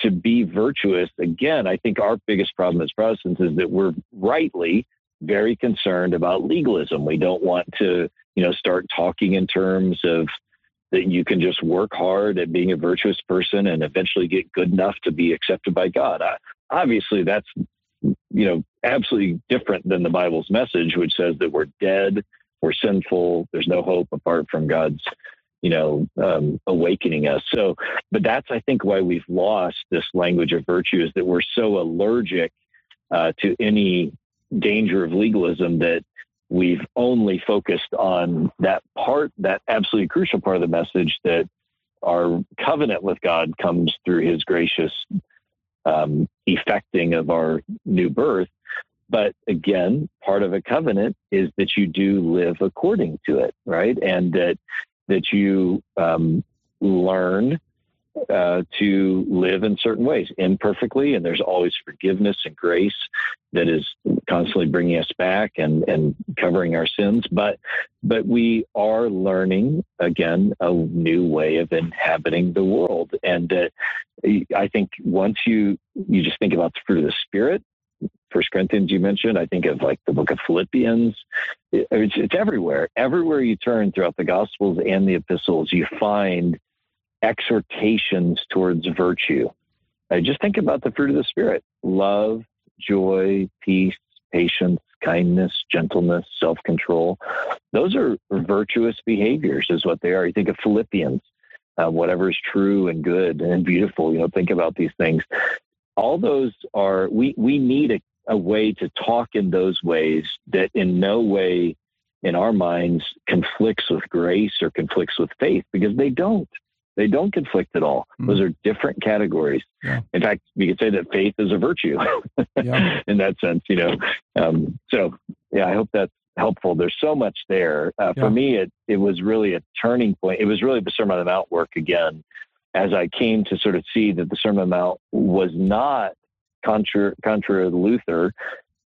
A: to be virtuous, again, I think our biggest problem as Protestants is that we're rightly very concerned about legalism. We don't want to, you know, start talking in terms of that you can just work hard at being a virtuous person and eventually get good enough to be accepted by God. I, obviously, that's you know, absolutely different than the Bible's message, which says that we're dead, we're sinful, there's no hope apart from God's, you know, um, awakening us. So, but that's, I think, why we've lost this language of virtue is that we're so allergic uh, to any danger of legalism that we've only focused on that part, that absolutely crucial part of the message that our covenant with God comes through his gracious um, effecting of our new birth. But again, part of a covenant is that you do live according to it, right? And that that you um, learn uh, to live in certain ways imperfectly, and there's always forgiveness and grace that is constantly bringing us back and and covering our sins. But but we are learning again a new way of inhabiting the world, and uh, I think once you you just think about the fruit of the spirit. First Corinthians, you mentioned. I think of like the book of Philippians. It's, it's everywhere. Everywhere you turn throughout the Gospels and the epistles, you find exhortations towards virtue. Uh, just think about the fruit of the Spirit love, joy, peace, patience, kindness, gentleness, self control. Those are virtuous behaviors, is what they are. You think of Philippians, uh, whatever is true and good and beautiful. You know, think about these things. All those are, we, we need a, a way to talk in those ways that in no way in our minds conflicts with grace or conflicts with faith because they don't. They don't conflict at all. Mm. Those are different categories. Yeah. In fact, we could say that faith is a virtue yeah. in that sense, you know. Um, so, yeah, I hope that's helpful. There's so much there. Uh, yeah. For me, it, it was really a turning point. It was really the Sermon on the Mount work again, as I came to sort of see that the Sermon on the Mount was not contra, contra Luther.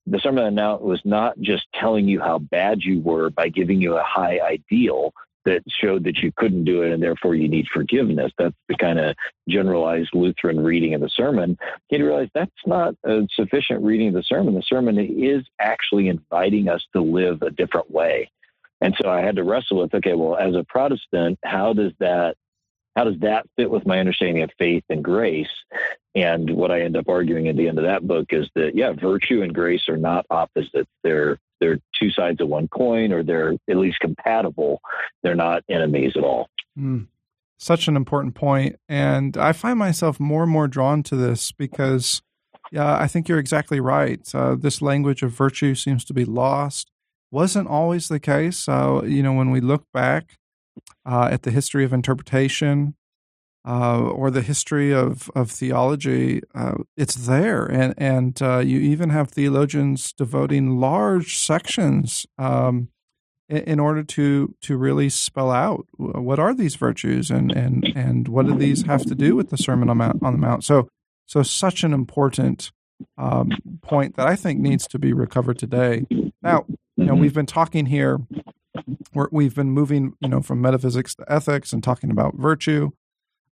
A: The Sermon on the Mount was not just telling you how bad you were by giving you a high ideal, that showed that you couldn't do it and therefore you need forgiveness. That's the kind of generalized Lutheran reading of the sermon. You realize that's not a sufficient reading of the sermon. The sermon is actually inviting us to live a different way. And so I had to wrestle with, okay, well, as a Protestant, how does that how does that fit with my understanding of faith and grace? And what I end up arguing at the end of that book is that yeah, virtue and grace are not opposites. They're they're two sides of one coin, or they're at least compatible. They're not enemies at all.
C: Mm. Such an important point, and I find myself more and more drawn to this because, yeah, I think you're exactly right. Uh, this language of virtue seems to be lost. Wasn't always the case. Uh, you know, when we look back uh, at the history of interpretation, uh, or the history of of theology, uh, it's there, and and uh, you even have theologians devoting large sections um, in, in, order to to really spell out what are these virtues and and and what do these have to do with the Sermon on, Mount, on the Mount. So so such an important um, point that I think needs to be recovered today. Now, you know, we've been talking here. we have been moving, you know, from metaphysics to ethics and talking about virtue.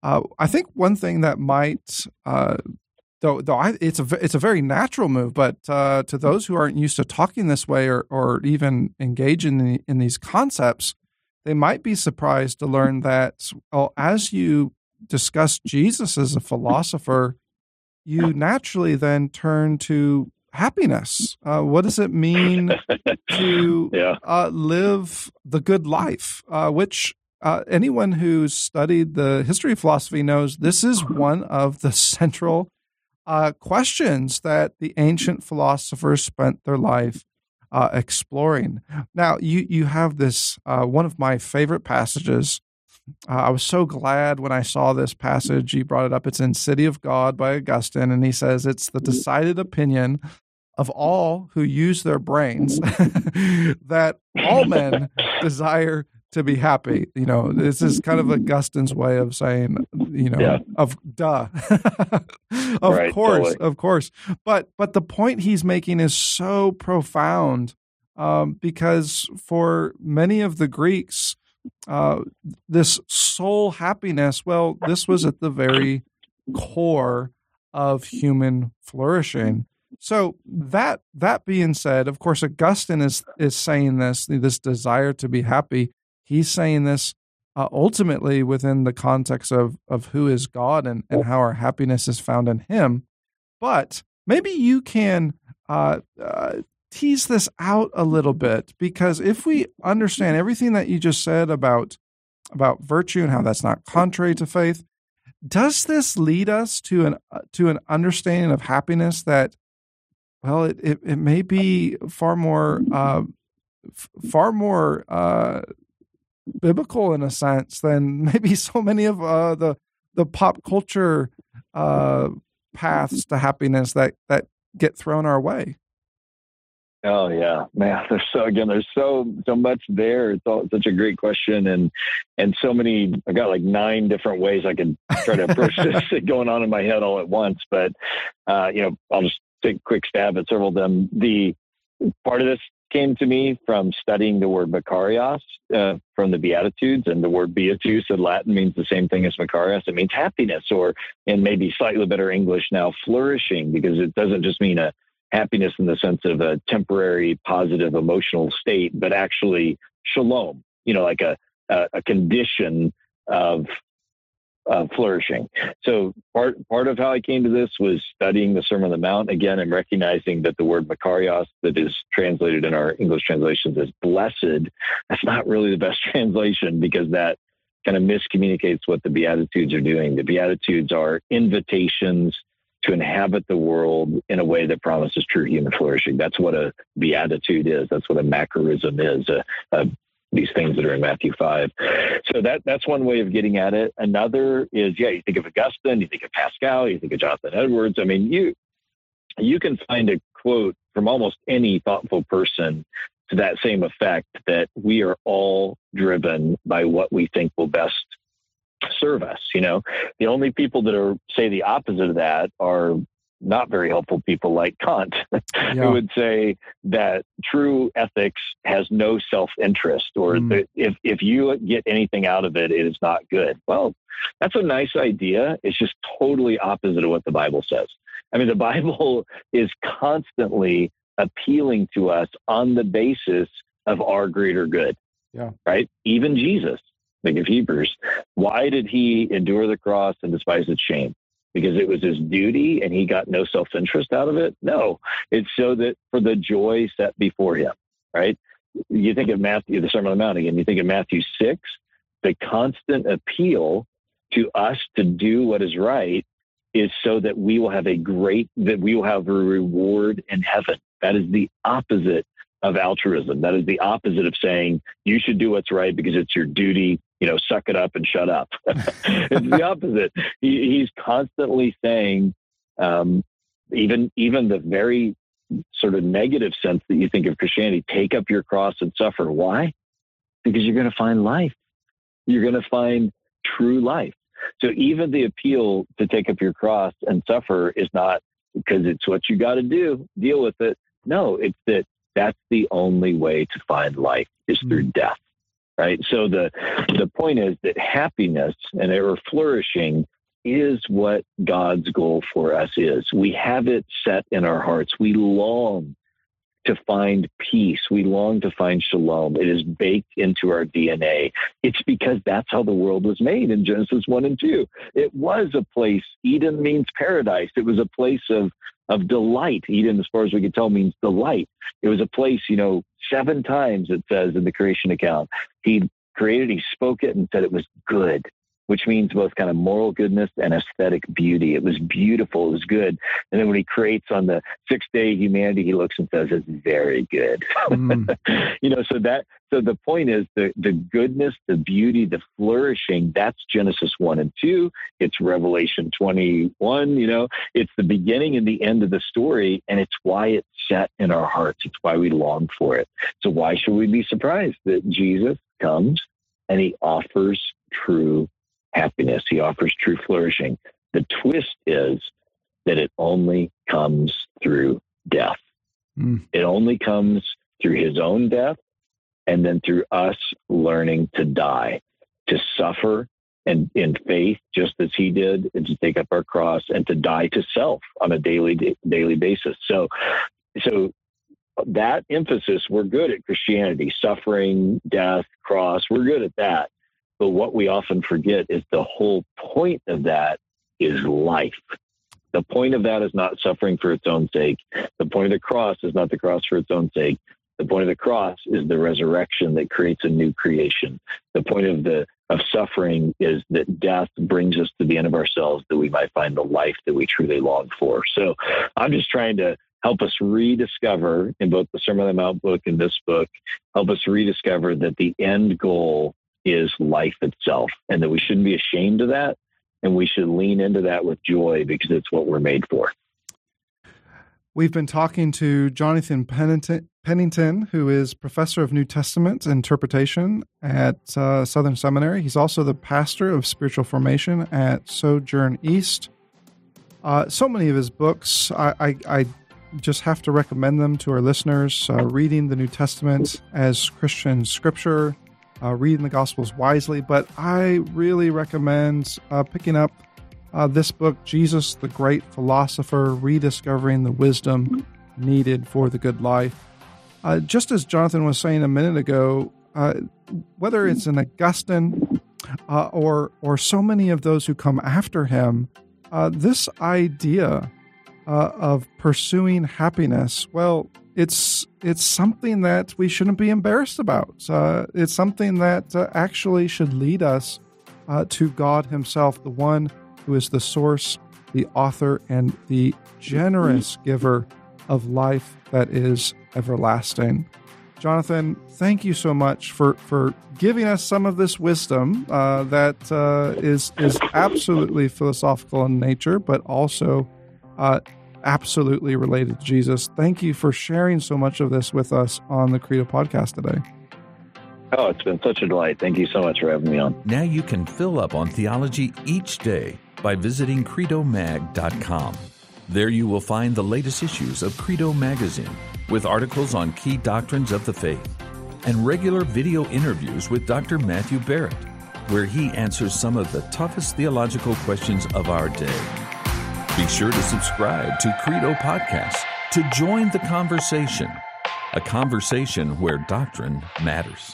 C: Uh, I think one thing that might, uh, though, though I, it's a it's a very natural move, but uh, to those who aren't used to talking this way or or even engage in the, in these concepts, they might be surprised to learn that well, as you discuss Jesus as a philosopher, you naturally then turn to happiness. Uh, what does it mean to yeah. uh, live the good life? Uh, which uh, anyone who's studied the history of philosophy knows this is one of the central uh, questions that the ancient philosophers spent their life uh, exploring. Now, you you have this one of my favorite passages. I was so glad when I saw this passage. You brought it up. It's in City of God by Augustine, and he says it's the decided opinion of all who use their brains that all men desire to be happy. You know, this is kind of Augustine's way of saying, you know, yeah. of duh. of right, course, totally. of course. But but the point he's making is so profound um, because for many of the Greeks, uh, this soul happiness, well, this was at the very core of human flourishing. So that that being said, of course, Augustine is is saying this this desire to be happy. He's saying this uh, ultimately within the context of of who is God and and how our happiness is found in Him. But maybe you can uh, uh, tease this out a little bit because if we understand everything that you just said about about virtue and how that's not contrary to faith, does this lead us to an uh, to an understanding of happiness that well, it, it, it may be far more uh, f- far more uh, biblical in a sense than maybe so many of uh, the the pop culture uh, paths to happiness that that get thrown our way.
A: Oh yeah, man. There's so again, there's so so much there. It's all such a great question, and and so many. I got like nine different ways I could try to approach this going on in my head all at once. But uh, you know, I'll just take a quick stab at several of them. The part of this came to me from studying the word Makarios uh, from the Beatitudes, and the word beatus in Latin means the same thing as Makarios. It means happiness, or in maybe slightly better English now, flourishing, because it doesn't just mean a happiness in the sense of a temporary positive emotional state, but actually shalom. You know, like a a, a condition of uh, flourishing. So part part of how I came to this was studying the Sermon on the Mount again and recognizing that the word Makarios that is translated in our English translations as blessed, that's not really the best translation because that kind of miscommunicates what the Beatitudes are doing. The Beatitudes are invitations to inhabit the world in a way that promises true human flourishing. That's what a beatitude is. That's what a macarism is. A, a these things that are in Matthew 5. So that that's one way of getting at it. Another is, yeah, you think of Augustine, you think of Pascal, you think of Jonathan Edwards. I mean, you you can find a quote from almost any thoughtful person to that same effect that we are all driven by what we think will best serve us. You know, the only people that are say the opposite of that are not very helpful people like Kant, yeah. who would say that true ethics has no self interest, or mm. that if, if you get anything out of it, it is not good. Well, that's a nice idea. It's just totally opposite of what the Bible says. I mean, the Bible is constantly appealing to us on the basis of our greater good. Yeah. Right? Even Jesus, think of Hebrews. Why did he endure the cross and despise its shame? Because it was his duty and he got no self interest out of it. No, it's so that for the joy set before him, right? You think of Matthew, the Sermon on the Mount again, you think of Matthew 6, the constant appeal to us to do what is right is so that we will have a great, that we will have a reward in heaven. That is the opposite of altruism. That is the opposite of saying you should do what's right because it's your duty you know, suck it up and shut up. it's the opposite. He, he's constantly saying, um, even even the very sort of negative sense that you think of Christianity, take up your cross and suffer. Why? Because you're going to find life. You're going to find true life. So even the appeal to take up your cross and suffer is not because it's what you got to do, deal with it. No, it's that that's the only way to find life is through mm. death right? So the the point is that happiness and ever flourishing is what God's goal for us is. We have it set in our hearts. We long to find peace. We long to find shalom. It is baked into our DNA. It's because that's how the world was made in Genesis 1 and 2. It was a place, Eden means paradise. It was a place of, of delight. Eden, as far as we can tell, means delight. It was a place, you know, seven times it says in the creation account. He created, he spoke it and said it was good which means both kind of moral goodness and aesthetic beauty. It was beautiful. It was good. And then when he creates on the sixth day humanity, he looks and says, it's very good. Mm. you know, so that, so the point is the, the goodness, the beauty, the flourishing, that's Genesis 1 and 2. It's Revelation 21, you know, it's the beginning and the end of the story. And it's why it's set in our hearts. It's why we long for it. So why should we be surprised that Jesus comes and he offers true happiness. He offers true flourishing. The twist is that it only comes through death. Mm. It only comes through his own death and then through us learning to die, to suffer and in faith, just as he did, and to take up our cross and to die to self on a daily daily basis. So, so that emphasis, we're good at Christianity, suffering, death, cross. We're good at that. But what we often forget is the whole point of that is life. The point of that is not suffering for its own sake. The point of the cross is not the cross for its own sake. The point of the cross is the resurrection that creates a new creation. The point of the of suffering is that death brings us to the end of ourselves that we might find the life that we truly long for. So I'm just trying to help us rediscover in both the Sermon on the Mount book and this book, help us rediscover that the end goal is life itself and that we shouldn't be ashamed of that and we should lean into that with joy because it's what we're made for.
C: We've been talking to Jonathan Pennington, who is professor of New Testament interpretation at uh, Southern Seminary. He's also the pastor of spiritual formation at Sojourn East. Uh, so many of his books, I, I, I, just have to recommend them to our listeners. Uh, reading the New Testament as Christian scripture, uh, reading the Gospels wisely. But I really recommend uh, picking up uh, this book, Jesus the Great Philosopher Rediscovering the Wisdom Needed for the Good Life. Uh, just as Jonathan was saying a minute ago, uh, whether it's an Augustine uh, or, or so many of those who come after him, this idea of pursuing happiness, well, it's it's something that we shouldn't be embarrassed about. Uh, it's something that uh, actually should lead us uh, to God Himself, the one who is the source, the author, and the generous giver of life that is everlasting. Jonathan, thank you so much for, for giving us some of this wisdom uh, that uh, is is absolutely philosophical in nature, but also uh, absolutely related to Jesus. Thank you for sharing so much of this with us on the Credo podcast today.
A: Oh, it's been such a delight. Thank you so much for having me on.
B: Now you can fill up on theology each day by visiting credomag.com. There you will find the latest issues of Credo Magazine with articles on key doctrines of the faith and regular video interviews with Dr. Matthew Barrett, where he answers some of the toughest theological questions of our day. Be sure to subscribe to Credo Podcast to join the conversation, a conversation where doctrine matters.